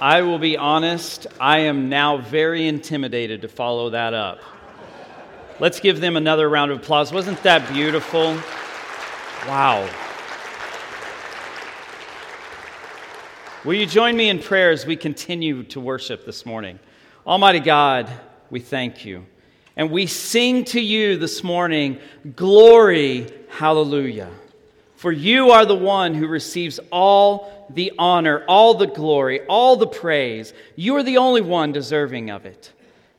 I will be honest, I am now very intimidated to follow that up. Let's give them another round of applause. Wasn't that beautiful? Wow. Will you join me in prayer as we continue to worship this morning? Almighty God, we thank you. And we sing to you this morning, Glory, Hallelujah. For you are the one who receives all the honor, all the glory, all the praise. You are the only one deserving of it.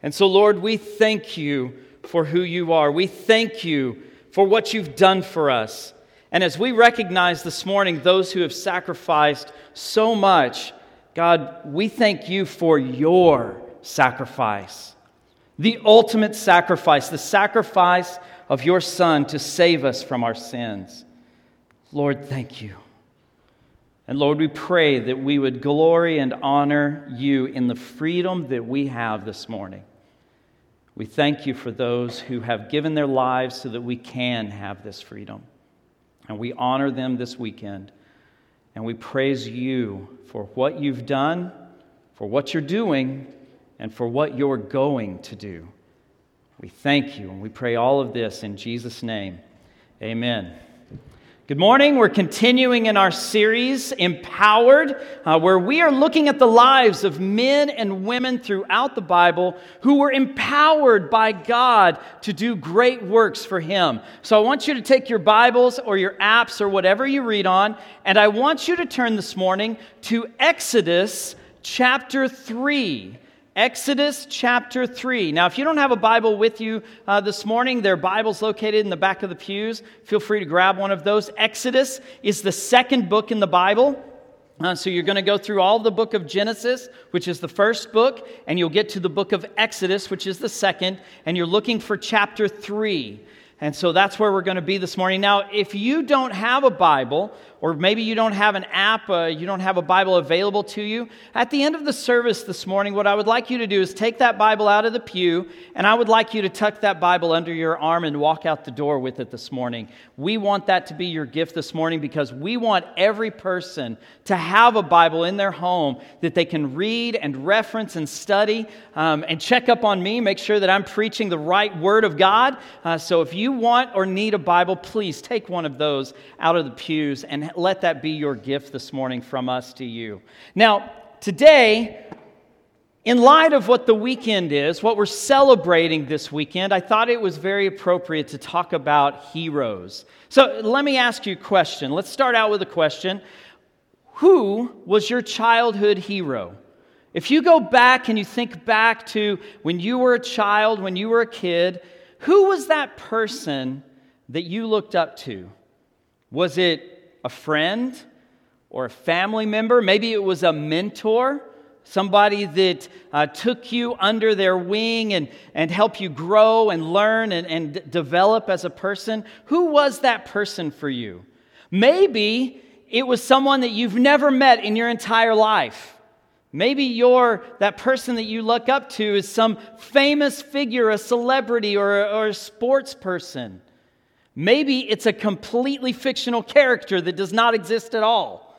And so, Lord, we thank you for who you are. We thank you for what you've done for us. And as we recognize this morning those who have sacrificed so much, God, we thank you for your sacrifice, the ultimate sacrifice, the sacrifice of your Son to save us from our sins. Lord, thank you. And Lord, we pray that we would glory and honor you in the freedom that we have this morning. We thank you for those who have given their lives so that we can have this freedom. And we honor them this weekend. And we praise you for what you've done, for what you're doing, and for what you're going to do. We thank you and we pray all of this in Jesus' name. Amen. Good morning. We're continuing in our series, Empowered, uh, where we are looking at the lives of men and women throughout the Bible who were empowered by God to do great works for Him. So I want you to take your Bibles or your apps or whatever you read on, and I want you to turn this morning to Exodus chapter 3. Exodus chapter 3. Now, if you don't have a Bible with you uh, this morning, there are Bibles located in the back of the pews. Feel free to grab one of those. Exodus is the second book in the Bible. Uh, so you're going to go through all the book of Genesis, which is the first book, and you'll get to the book of Exodus, which is the second, and you're looking for chapter 3. And so that's where we're going to be this morning. Now, if you don't have a Bible, or maybe you don't have an app, uh, you don't have a Bible available to you, at the end of the service this morning, what I would like you to do is take that Bible out of the pew, and I would like you to tuck that Bible under your arm and walk out the door with it this morning. We want that to be your gift this morning because we want every person to have a Bible in their home that they can read and reference and study um, and check up on me, make sure that I'm preaching the right Word of God. Uh, so if you want or need a Bible, please take one of those out of the pews and let that be your gift this morning from us to you. Now, today, in light of what the weekend is, what we're celebrating this weekend, I thought it was very appropriate to talk about heroes. So let me ask you a question. Let's start out with a question Who was your childhood hero? If you go back and you think back to when you were a child, when you were a kid, who was that person that you looked up to? Was it a friend or a family member. Maybe it was a mentor, somebody that uh, took you under their wing and, and helped you grow and learn and, and develop as a person. Who was that person for you? Maybe it was someone that you've never met in your entire life. Maybe you're that person that you look up to is some famous figure, a celebrity, or or a sports person. Maybe it's a completely fictional character that does not exist at all.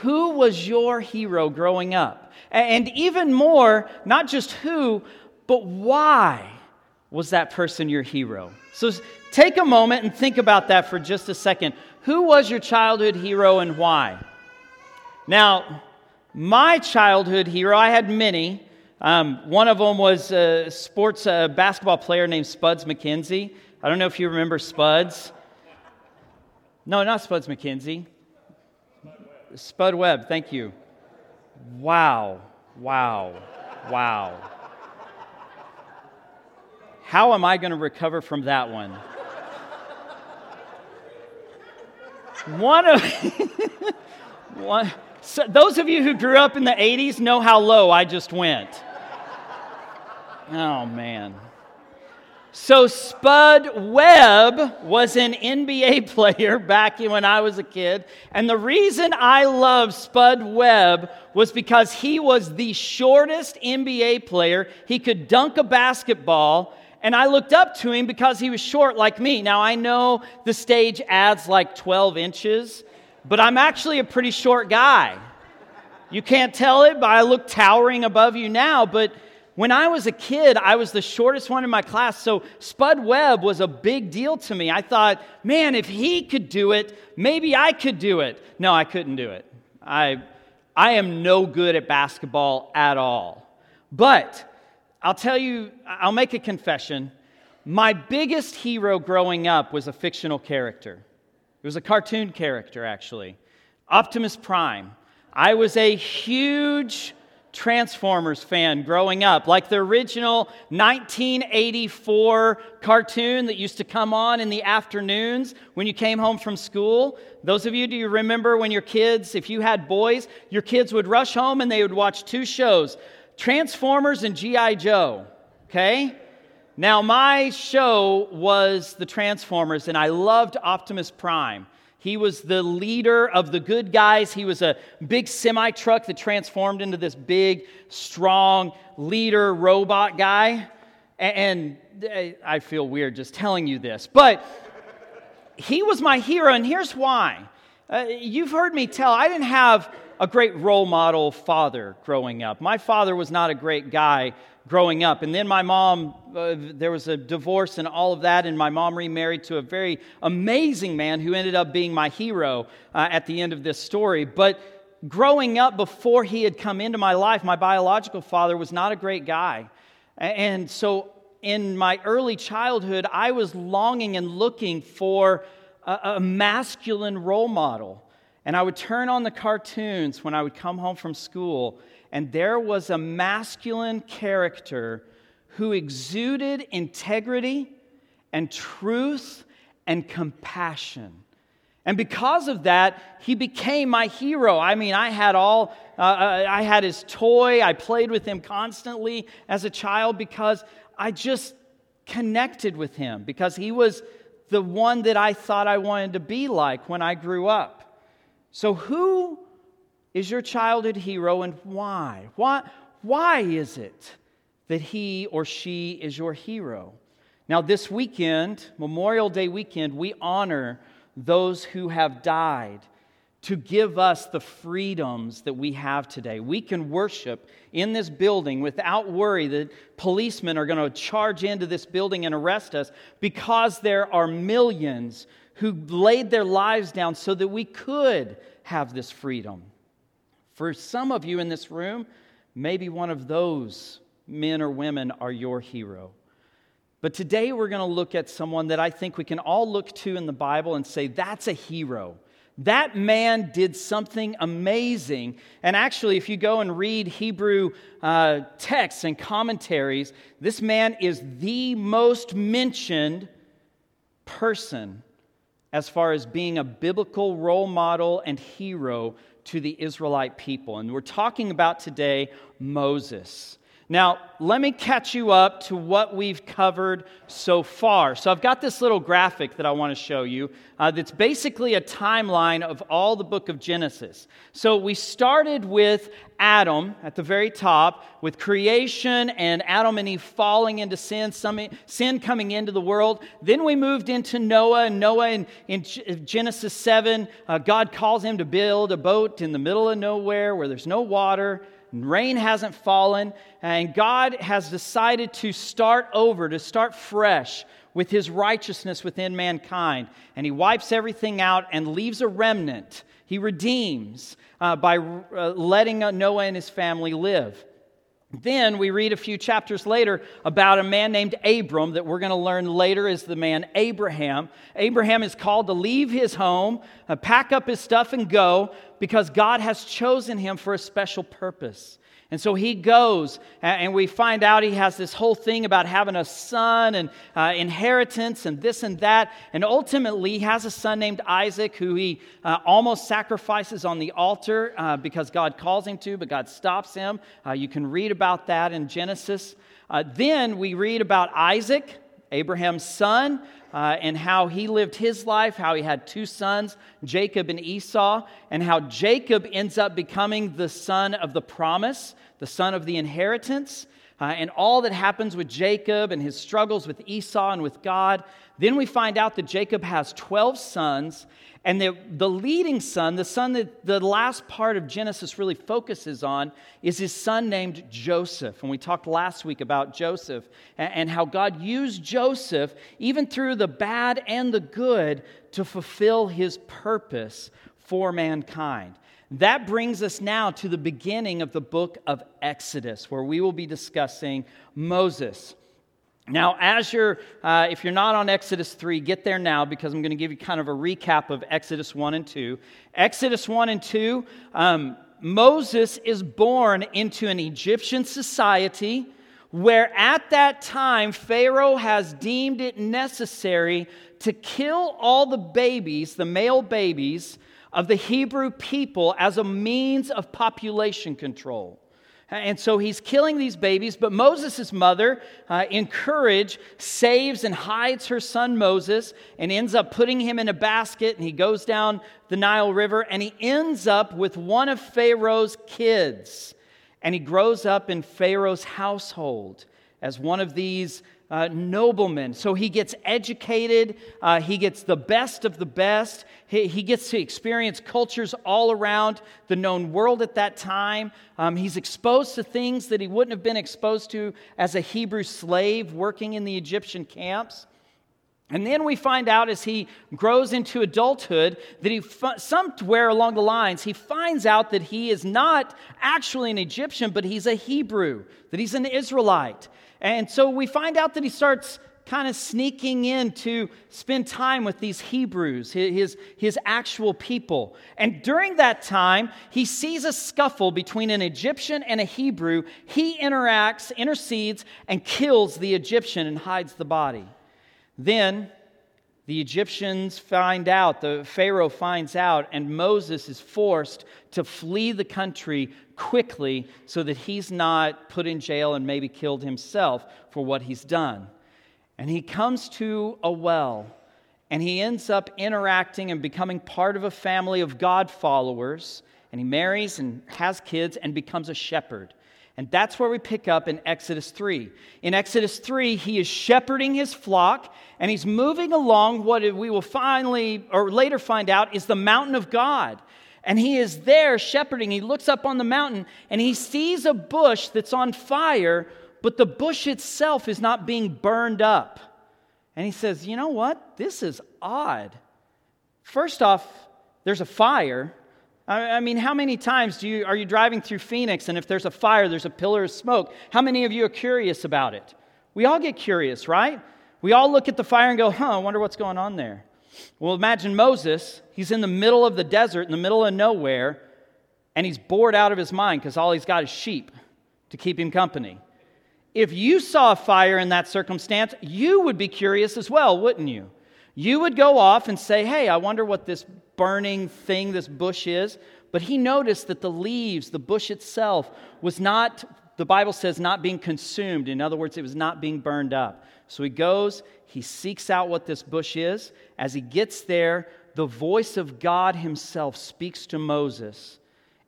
Who was your hero growing up? And even more, not just who, but why was that person your hero? So take a moment and think about that for just a second. Who was your childhood hero and why? Now, my childhood hero, I had many. Um, one of them was a sports uh, basketball player named Spuds MacKenzie. I don't know if you remember Spuds. No, not Spuds MacKenzie. Spud Webb, thank you. Wow, wow, wow. How am I going to recover from that one? one of one, so those of you who grew up in the 80s know how low I just went. Oh man. So, Spud Webb was an NBA player back when I was a kid. And the reason I love Spud Webb was because he was the shortest NBA player. He could dunk a basketball. And I looked up to him because he was short like me. Now, I know the stage adds like 12 inches, but I'm actually a pretty short guy. You can't tell it, but I look towering above you now. But when I was a kid, I was the shortest one in my class, so Spud Webb was a big deal to me. I thought, man, if he could do it, maybe I could do it. No, I couldn't do it. I, I am no good at basketball at all. But I'll tell you, I'll make a confession. My biggest hero growing up was a fictional character. It was a cartoon character, actually Optimus Prime. I was a huge Transformers fan growing up, like the original 1984 cartoon that used to come on in the afternoons when you came home from school. Those of you, do you remember when your kids, if you had boys, your kids would rush home and they would watch two shows Transformers and G.I. Joe, okay? Now, my show was the Transformers, and I loved Optimus Prime. He was the leader of the good guys. He was a big semi truck that transformed into this big, strong leader robot guy. And I feel weird just telling you this, but he was my hero, and here's why. Uh, you've heard me tell, I didn't have a great role model father growing up. My father was not a great guy growing up. And then my mom, uh, there was a divorce and all of that, and my mom remarried to a very amazing man who ended up being my hero uh, at the end of this story. But growing up before he had come into my life, my biological father was not a great guy. And so in my early childhood, I was longing and looking for a, a masculine role model. And I would turn on the cartoons when I would come home from school and there was a masculine character who exuded integrity and truth and compassion. And because of that, he became my hero. I mean, I had all, uh, uh, I had his toy. I played with him constantly as a child because I just connected with him, because he was the one that I thought I wanted to be like when I grew up. So, who is your childhood hero and why? Why, why is it that he or she is your hero? Now, this weekend, Memorial Day weekend, we honor those who have died to give us the freedoms that we have today. We can worship in this building without worry that policemen are going to charge into this building and arrest us because there are millions who laid their lives down so that we could have this freedom. For some of you in this room, maybe one of those men or women are your hero. But today we're going to look at someone that I think we can all look to in the Bible and say, that's a hero. That man did something amazing. And actually, if you go and read Hebrew uh, texts and commentaries, this man is the most mentioned person as far as being a biblical role model and hero to the Israelite people. And we're talking about today Moses. Now, let me catch you up to what we've covered so far. So, I've got this little graphic that I want to show you uh, that's basically a timeline of all the book of Genesis. So, we started with Adam at the very top, with creation and Adam and Eve falling into sin, some, sin coming into the world. Then we moved into Noah, and Noah in, in Genesis 7, uh, God calls him to build a boat in the middle of nowhere where there's no water rain hasn't fallen, and God has decided to start over, to start fresh with his righteousness within mankind. And he wipes everything out and leaves a remnant. He redeems uh, by uh, letting Noah and his family live. Then we read a few chapters later about a man named Abram that we're going to learn later is the man Abraham. Abraham is called to leave his home, uh, pack up his stuff, and go because God has chosen him for a special purpose. And so he goes, and we find out he has this whole thing about having a son and uh, inheritance and this and that. And ultimately, he has a son named Isaac who he uh, almost sacrifices on the altar uh, because God calls him to, but God stops him. Uh, you can read about that in Genesis. Uh, then we read about Isaac, Abraham's son, uh, and how he lived his life, how he had two sons, Jacob and Esau, and how Jacob ends up becoming the son of the promise, the son of the inheritance. Uh, and all that happens with Jacob and his struggles with Esau and with God. Then we find out that Jacob has 12 sons, and the, the leading son, the son that the last part of Genesis really focuses on, is his son named Joseph. And we talked last week about Joseph and, and how God used Joseph, even through the bad and the good, to fulfill his purpose for mankind. That brings us now to the beginning of the book of Exodus, where we will be discussing Moses. Now, as you're, uh, if you're not on Exodus 3, get there now because I'm going to give you kind of a recap of Exodus 1 and 2. Exodus 1 and 2, um, Moses is born into an Egyptian society where at that time Pharaoh has deemed it necessary to kill all the babies, the male babies, of the Hebrew people as a means of population control. And so he's killing these babies, but Moses' mother, uh, in courage, saves and hides her son Moses and ends up putting him in a basket. And he goes down the Nile River and he ends up with one of Pharaoh's kids. And he grows up in Pharaoh's household as one of these uh, nobleman. So he gets educated, uh, he gets the best of the best, he, he, gets to experience cultures all around the known world at that time. Um, he's exposed to things that he wouldn't have been exposed to as a Hebrew slave working in the Egyptian camps. And then we find out as he grows into adulthood that he, somewhere along the lines, he finds out that he is not actually an Egyptian, but he's a Hebrew, that he's an Israelite. And so we find out that he starts kind of sneaking in to spend time with these Hebrews, his, his actual people. And during that time, he sees a scuffle between an Egyptian and a Hebrew. He interacts, intercedes, and kills the Egyptian and hides the body. Then the Egyptians find out, the Pharaoh finds out, and Moses is forced to flee the country quickly so that he's not put in jail and maybe killed himself for what he's done. And he comes to a well, and he ends up interacting and becoming part of a family of God followers. And he marries and has kids and becomes a shepherd. And that's where we pick up in Exodus 3. In Exodus 3, he is shepherding his flock and he's moving along what we will finally or later find out is the mountain of God. And he is there shepherding. He looks up on the mountain and he sees a bush that's on fire, but the bush itself is not being burned up. And he says, You know what? This is odd. First off, there's a fire, I mean, how many times do you, are you driving through Phoenix and if there's a fire, there's a pillar of smoke? How many of you are curious about it? We all get curious, right? We all look at the fire and go, huh, I wonder what's going on there. Well, imagine Moses. He's in the middle of the desert, in the middle of nowhere, and he's bored out of his mind because all he's got is sheep to keep him company. If you saw a fire in that circumstance, you would be curious as well, wouldn't you? You would go off and say, Hey, I wonder what this burning thing this bush is. But he noticed that the leaves, the bush itself, was not, the Bible says, not being consumed. In other words, it was not being burned up. So he goes, he seeks out what this bush is. As he gets there, the voice of God himself speaks to Moses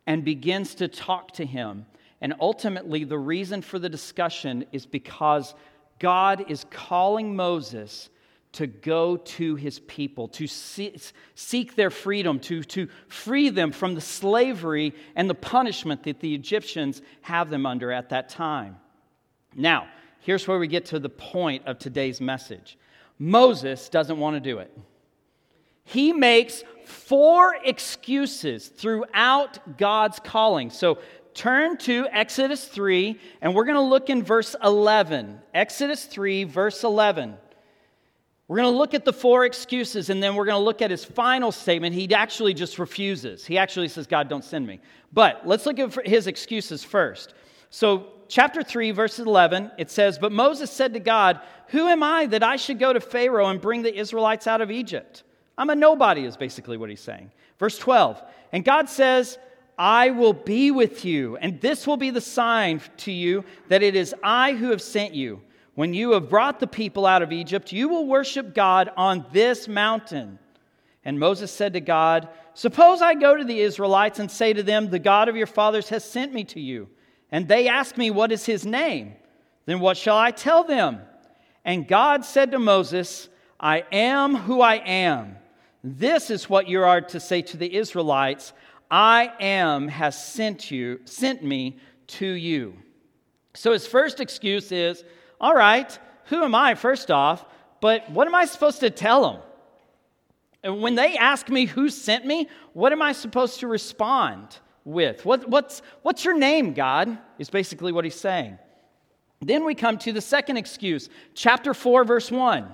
and begins to talk to him. And ultimately, the reason for the discussion is because God is calling Moses to go to his people, to seek their freedom, to, to free them from the slavery and the punishment that the Egyptians have them under at that time. Now, here's where we get to the point of today's message Moses doesn't want to do it. He makes four excuses throughout God's calling. So turn to Exodus 3, and we're going to look in verse 11. Exodus 3, verse 11. We're going to look at the four excuses and then we're going to look at his final statement. He actually just refuses. He actually says, God, don't send me. But let's look at his excuses first. So, chapter 3, verse 11, it says, But Moses said to God, Who am I that I should go to Pharaoh and bring the Israelites out of Egypt? I'm a nobody, is basically what he's saying. Verse 12, and God says, I will be with you, and this will be the sign to you that it is I who have sent you. When you have brought the people out of Egypt, you will worship God on this mountain. And Moses said to God, Suppose I go to the Israelites and say to them, The God of your fathers has sent me to you. And they ask me, What is his name? Then what shall I tell them? And God said to Moses, I am who I am. This is what you are to say to the Israelites I am has sent you, sent me to you. So his first excuse is, all right, who am I, first off, but what am I supposed to tell them? And when they ask me who sent me, what am I supposed to respond with? What, what's, what's your name, God? Is basically what he's saying. Then we come to the second excuse, chapter 4, verse 1.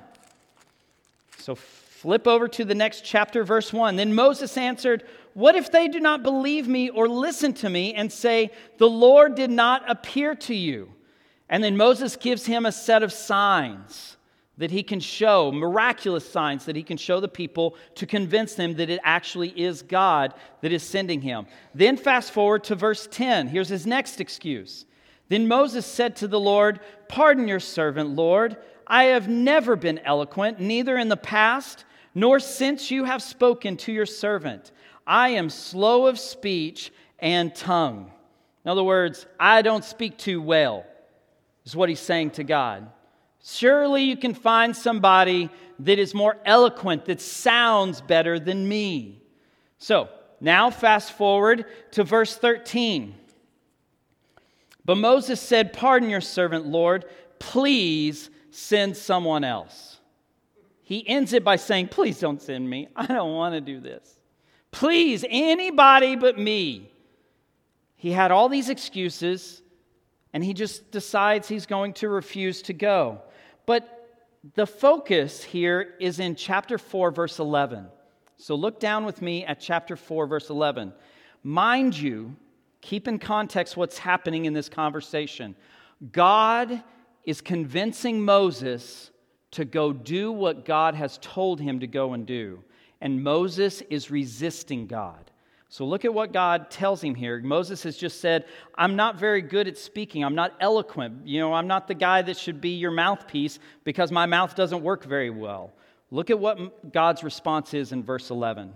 So flip over to the next chapter, verse 1. Then Moses answered, What if they do not believe me or listen to me and say, The Lord did not appear to you? And then Moses gives him a set of signs that he can show, miraculous signs that he can show the people to convince them that it actually is God that is sending him. Then fast forward to verse 10. Here's his next excuse. Then Moses said to the Lord, Pardon your servant, Lord. I have never been eloquent, neither in the past nor since you have spoken to your servant. I am slow of speech and tongue. In other words, I don't speak too well, is what he's saying to God. Surely you can find somebody that is more eloquent, that sounds better than me. So now, fast forward to verse 13. But Moses said, Pardon your servant, Lord. Please send someone else. He ends it by saying, Please don't send me. I don't want to do this. Please, anybody but me. He had all these excuses, and he just decides he's going to refuse to go. But the focus here is in chapter 4, verse 11. So look down with me at chapter 4, verse 11. Mind you, Keep in context what's happening in this conversation. God is convincing Moses to go do what God has told him to go and do. And Moses is resisting God. So look at what God tells him here. Moses has just said, I'm not very good at speaking. I'm not eloquent. You know, I'm not the guy that should be your mouthpiece because my mouth doesn't work very well. Look at what God's response is in verse 11.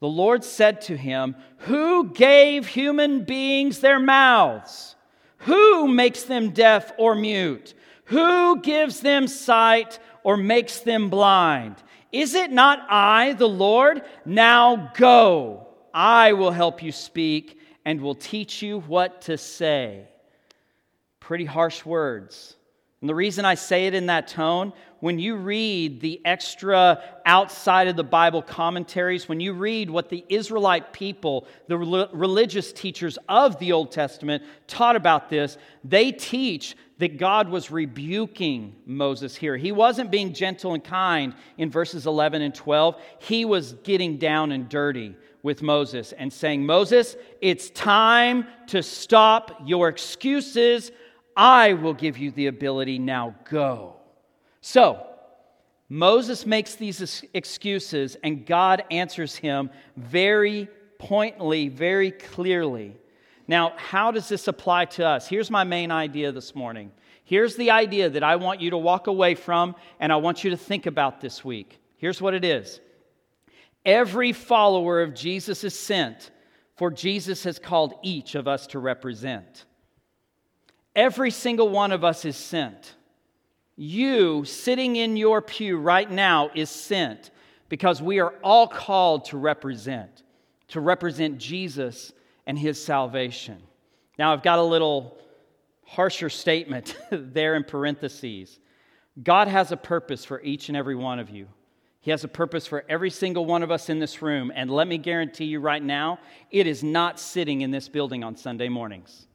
The Lord said to him, Who gave human beings their mouths? Who makes them deaf or mute? Who gives them sight or makes them blind? Is it not I, the Lord? Now go. I will help you speak and will teach you what to say. Pretty harsh words. And the reason I say it in that tone, when you read the extra outside of the Bible commentaries, when you read what the Israelite people, the religious teachers of the Old Testament, taught about this, they teach that God was rebuking Moses here. He wasn't being gentle and kind in verses 11 and 12, he was getting down and dirty with Moses and saying, Moses, it's time to stop your excuses I will give you the ability, now go. So, Moses makes these excuses, and God answers him very pointedly, very clearly. Now, how does this apply to us? Here's my main idea this morning. Here's the idea that I want you to walk away from, and I want you to think about this week. Here's what it is Every follower of Jesus is sent, for Jesus has called each of us to represent. Every single one of us is sent. You sitting in your pew right now is sent because we are all called to represent, to represent Jesus and his salvation. Now, I've got a little harsher statement there in parentheses. God has a purpose for each and every one of you. He has a purpose for every single one of us in this room. And let me guarantee you right now, it is not sitting in this building on Sunday mornings.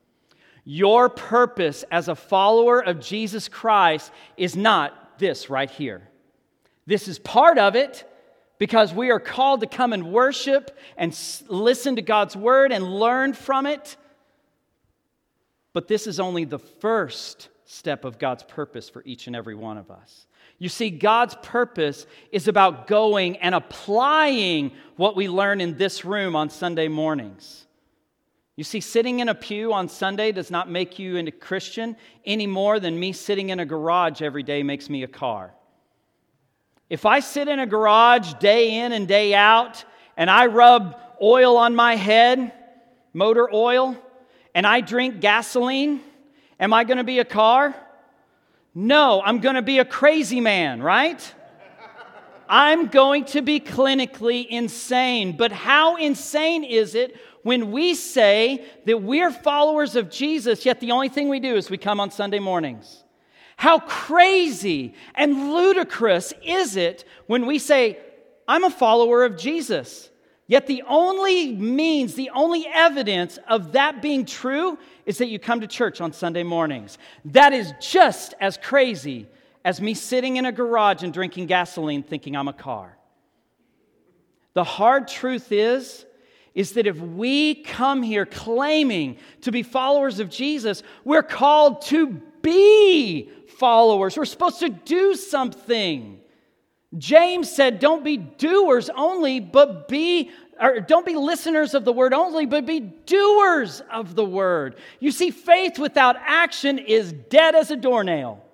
Your purpose as a follower of Jesus Christ is not this right here. This is part of it because we are called to come and worship and listen to God's word and learn from it. But this is only the first step of God's purpose for each and every one of us. You see, God's purpose is about going and applying what we learn in this room on Sunday mornings. You see, sitting in a pew on Sunday does not make you a Christian any more than me sitting in a garage every day makes me a car. If I sit in a garage day in and day out and I rub oil on my head, motor oil, and I drink gasoline, am I going to be a car? No, I'm going to be a crazy man, right? I'm going to be clinically insane. But how insane is it when we say that we're followers of Jesus, yet the only thing we do is we come on Sunday mornings? How crazy and ludicrous is it when we say, I'm a follower of Jesus? Yet the only means, the only evidence of that being true is that you come to church on Sunday mornings. That is just as crazy as me sitting in a garage and drinking gasoline thinking I'm a car. The hard truth is, is that if we come here claiming to be followers of Jesus, we're called to be followers. We're supposed to do something. James said, Don't be doers only, but be, or don't be listeners of the word only, but be doers of the word. You see, faith without action is dead as a doornail.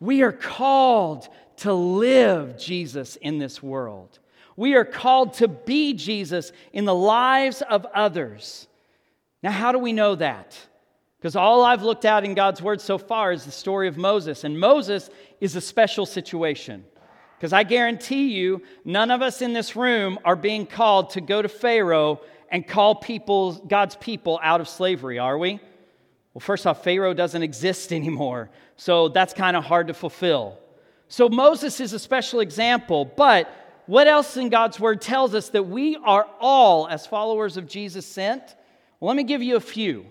We are called to live Jesus in this world. We are called to be Jesus in the lives of others. Now, how do we know that? Because all I've looked at in God's word so far is the story of Moses, and Moses is a special situation. Because I guarantee you, none of us in this room are being called to go to Pharaoh and call people, God's people out of slavery, are we? Well, first off, Pharaoh doesn't exist anymore, so that's kind of hard to fulfill. So Moses is a special example, but what else in God's word tells us that we are all, as followers of Jesus, sent? Well, let me give you a few.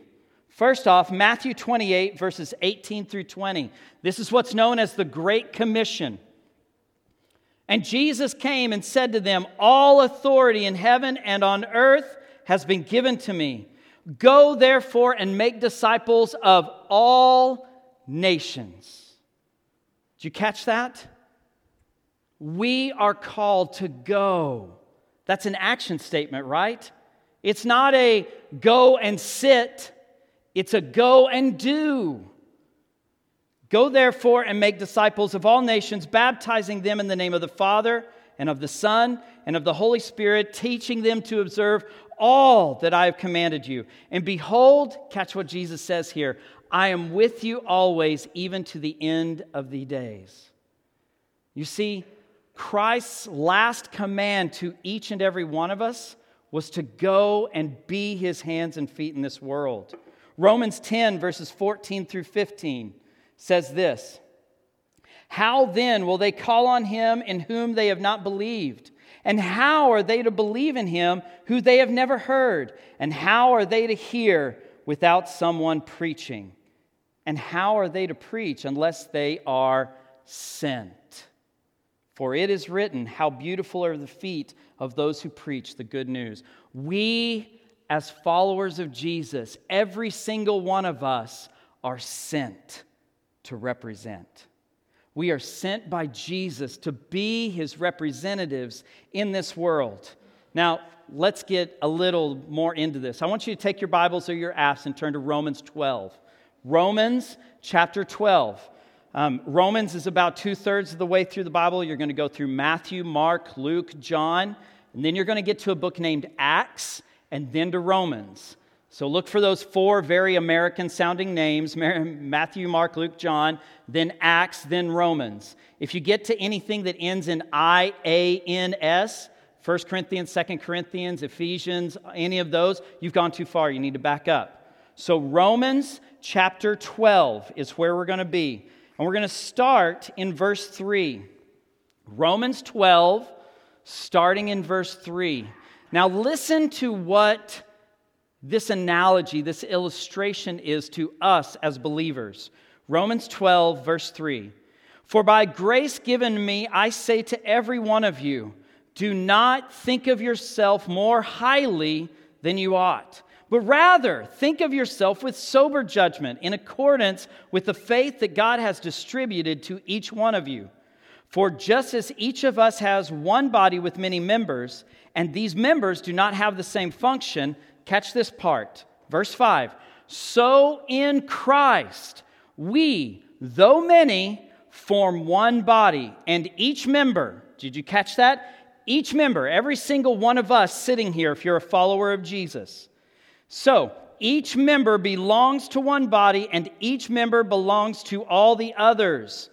First off, Matthew 28, verses 18 through 20. This is what's known as the Great Commission. And Jesus came and said to them, All authority in heaven and on earth has been given to me. Go therefore and make disciples of all nations. Did you catch that? We are called to go. That's an action statement, right? It's not a go and sit it's a go and do. Go therefore and make disciples of all nations, baptizing them in the name of the Father and of the Son and of the Holy Spirit, teaching them to observe all that I have commanded you. And behold, catch what Jesus says here I am with you always, even to the end of the days. You see, Christ's last command to each and every one of us was to go and be his hands and feet in this world. Romans 10, verses 14 through 15 says this How then will they call on him in whom they have not believed? And how are they to believe in him who they have never heard? And how are they to hear without someone preaching? And how are they to preach unless they are sent? For it is written, How beautiful are the feet of those who preach the good news. We as followers of Jesus, every single one of us are sent to represent. We are sent by Jesus to be his representatives in this world. Now, let's get a little more into this. I want you to take your Bibles or your apps and turn to Romans 12. Romans chapter 12. Um, Romans is about two thirds of the way through the Bible. You're going to go through Matthew, Mark, Luke, John, and then you're going to get to a book named Acts and then to Romans. So look for those four very American sounding names Matthew, Mark, Luke, John, then Acts, then Romans. If you get to anything that ends in I, A, N, S, 1 Corinthians, 2 Corinthians, Ephesians, any of those, you've gone too far. You need to back up. So, Romans chapter 12 is where we're going to be. And we're going to start in verse 3. Romans 12, starting in verse 3. Now, listen to what this analogy, this illustration is to us as believers. Romans 12, verse 3. For by grace given me, I say to every one of you, do not think of yourself more highly than you ought, but rather think of yourself with sober judgment in accordance with the faith that God has distributed to each one of you. For just as each of us has one body with many members, and these members do not have the same function, catch this part. Verse 5 So in Christ, we, though many, form one body, and each member, did you catch that? Each member, every single one of us sitting here, if you're a follower of Jesus. So, each member belongs to one body, and each member belongs to all the others.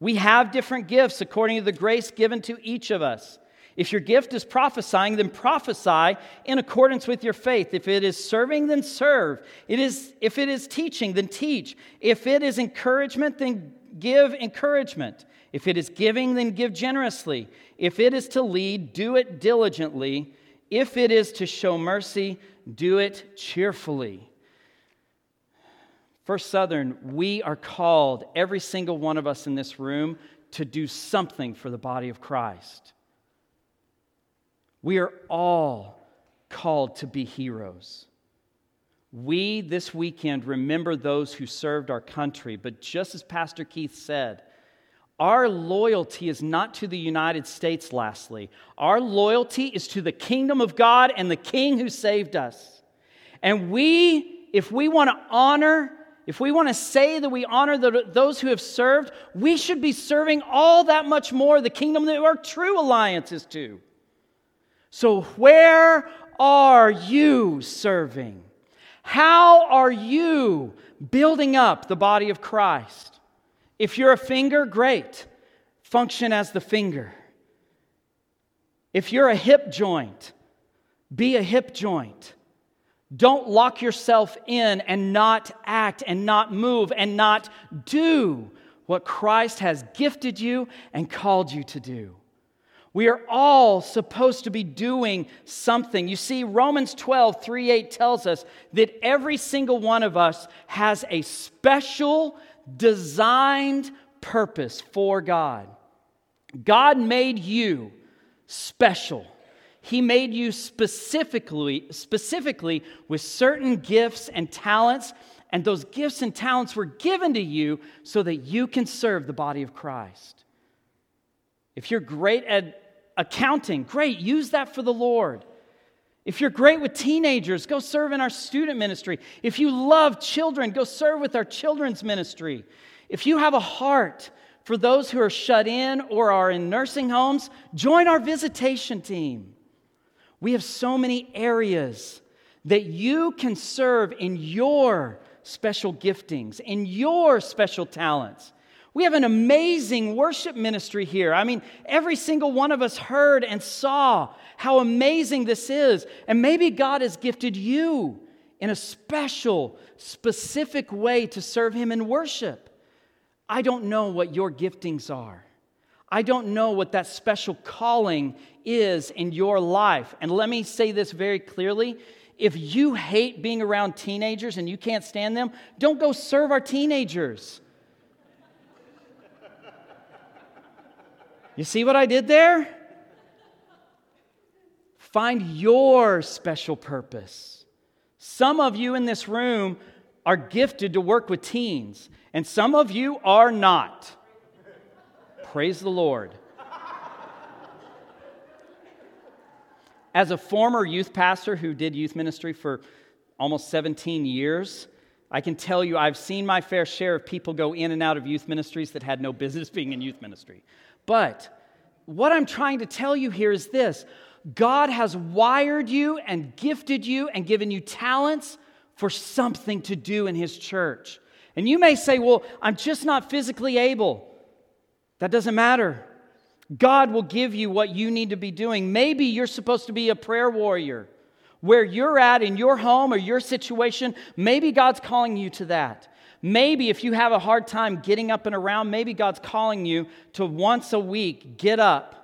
We have different gifts according to the grace given to each of us. If your gift is prophesying, then prophesy in accordance with your faith. If it is serving, then serve. It is, if it is teaching, then teach. If it is encouragement, then give encouragement. If it is giving, then give generously. If it is to lead, do it diligently. If it is to show mercy, do it cheerfully. First Southern, we are called, every single one of us in this room, to do something for the body of Christ. We are all called to be heroes. We this weekend remember those who served our country, but just as Pastor Keith said, our loyalty is not to the United States, lastly. Our loyalty is to the kingdom of God and the king who saved us. And we, if we want to honor, if we want to say that we honor the, those who have served, we should be serving all that much more the kingdom that our true alliance is to. So, where are you serving? How are you building up the body of Christ? If you're a finger, great. Function as the finger. If you're a hip joint, be a hip joint. Don't lock yourself in and not act and not move and not do what Christ has gifted you and called you to do. We are all supposed to be doing something. You see, Romans 12, 3 8 tells us that every single one of us has a special, designed purpose for God. God made you special. He made you specifically, specifically with certain gifts and talents, and those gifts and talents were given to you so that you can serve the body of Christ. If you're great at accounting, great, use that for the Lord. If you're great with teenagers, go serve in our student ministry. If you love children, go serve with our children's ministry. If you have a heart for those who are shut in or are in nursing homes, join our visitation team. We have so many areas that you can serve in your special giftings, in your special talents. We have an amazing worship ministry here. I mean, every single one of us heard and saw how amazing this is. And maybe God has gifted you in a special, specific way to serve Him in worship. I don't know what your giftings are. I don't know what that special calling is in your life. And let me say this very clearly. If you hate being around teenagers and you can't stand them, don't go serve our teenagers. You see what I did there? Find your special purpose. Some of you in this room are gifted to work with teens, and some of you are not. Praise the Lord. As a former youth pastor who did youth ministry for almost 17 years, I can tell you I've seen my fair share of people go in and out of youth ministries that had no business being in youth ministry. But what I'm trying to tell you here is this God has wired you and gifted you and given you talents for something to do in His church. And you may say, Well, I'm just not physically able. That doesn't matter. God will give you what you need to be doing. Maybe you're supposed to be a prayer warrior. Where you're at in your home or your situation, maybe God's calling you to that. Maybe if you have a hard time getting up and around, maybe God's calling you to once a week get up.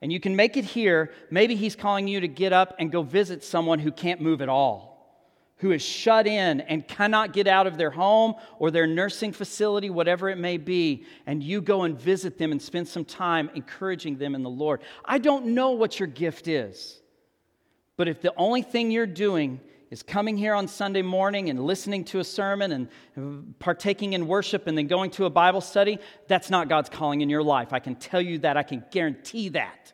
And you can make it here. Maybe He's calling you to get up and go visit someone who can't move at all, who is shut in and cannot get out of their home or their nursing facility, whatever it may be. And you go and visit them and spend some time encouraging them in the Lord. I don't know what your gift is, but if the only thing you're doing is coming here on Sunday morning and listening to a sermon and partaking in worship and then going to a Bible study, that's not God's calling in your life. I can tell you that. I can guarantee that.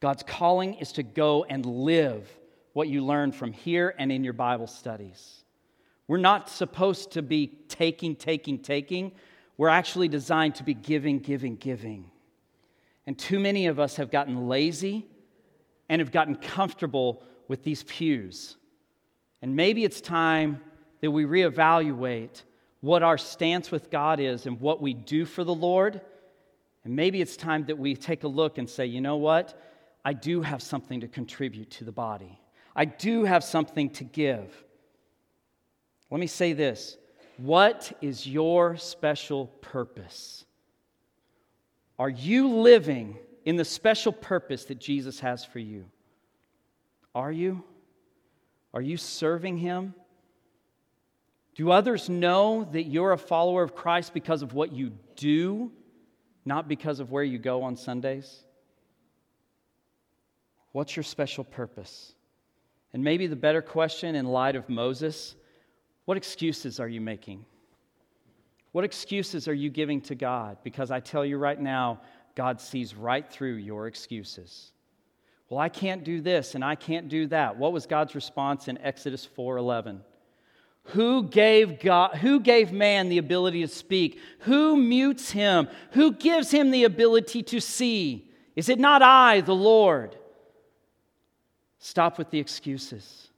God's calling is to go and live what you learn from here and in your Bible studies. We're not supposed to be taking, taking, taking. We're actually designed to be giving, giving, giving. And too many of us have gotten lazy and have gotten comfortable with these pews And maybe it's time that we reevaluate what our stance with God is and what we do for the Lord. And maybe it's time that we take a look and say, you know what? I do have something to contribute to the body. I do have something to give. Let me say this What is your special purpose? Are you living in the special purpose that Jesus has for you? Are you? Are you serving Him? Do others know that you're a follower of Christ because of what you do, not because of where you go on Sundays? What's your special purpose? And maybe the better question in light of Moses what excuses are you making? What excuses are you giving to God? Because I tell you right now, God sees right through your excuses. Well, I can't do this and I can't do that. What was God's response in Exodus 4:11? Who gave God who gave man the ability to speak? Who mutes him? Who gives him the ability to see? Is it not I, the Lord? Stop with the excuses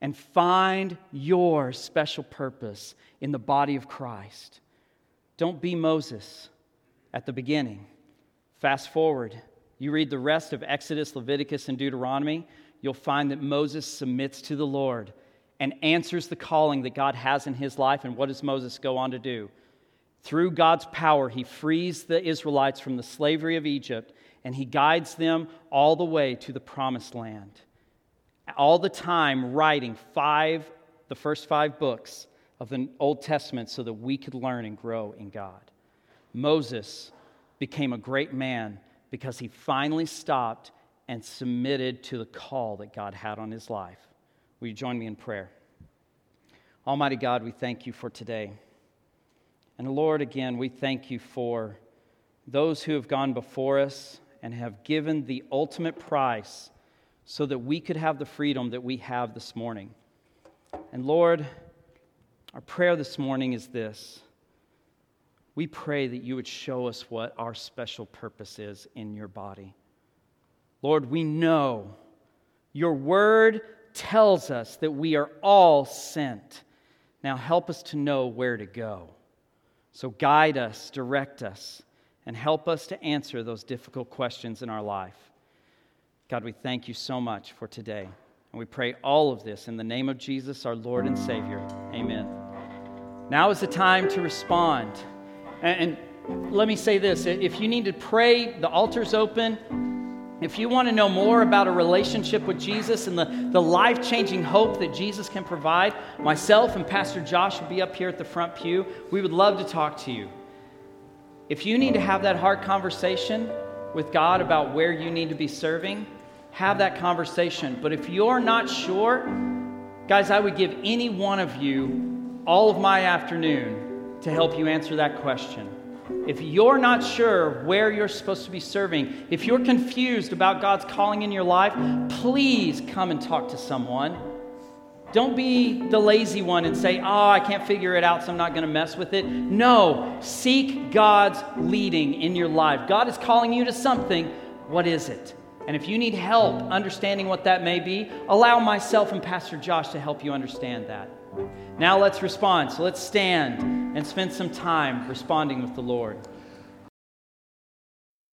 and find your special purpose in the body of Christ. Don't be Moses at the beginning. Fast forward, you read the rest of Exodus, Leviticus, and Deuteronomy, you'll find that Moses submits to the Lord and answers the calling that God has in his life. And what does Moses go on to do? Through God's power, he frees the Israelites from the slavery of Egypt and he guides them all the way to the promised land all the time writing five, the first five books of the Old Testament so that we could learn and grow in God. Moses became a great man because he finally stopped and submitted to the call that God had on his life. Will you join me in prayer? Almighty God, we thank you for today. And Lord, again, we thank you for those who have gone before us and have given the ultimate price so that we could have the freedom that we have this morning. And Lord, our prayer this morning is this. We pray that you would show us what our special purpose is in your body. Lord, we know your word tells us that we are all sent. Now help us to know where to go. So guide us, direct us, and help us to answer those difficult questions in our life. God, we thank you so much for today. And we pray all of this in the name of Jesus, our Lord and Savior. Amen. Now is the time to respond. And, let me say this if you need to pray, the altar's open. If you want to know more about a relationship with Jesus and the, the life changing hope that Jesus can provide, myself and Pastor Josh will be up here at the front pew. We would love to talk to you. If you need to have that hard conversation with God about where you need to be serving, have that conversation. But if you're not sure, guys, I would give any one of you all of my afternoon to help you answer that question. If you're not sure where you're supposed to be serving, if you're confused about God's calling in your life, please come and talk to someone. Don't be the lazy one and say, Oh, I can't figure it out, so I'm not going to mess with it. No, seek God's leading in your life. God is calling you to something. What is it? And if you need help understanding what that may be, allow myself and Pastor Josh to help you understand that. Now let's respond. So let's stand and spend some time responding with the Lord.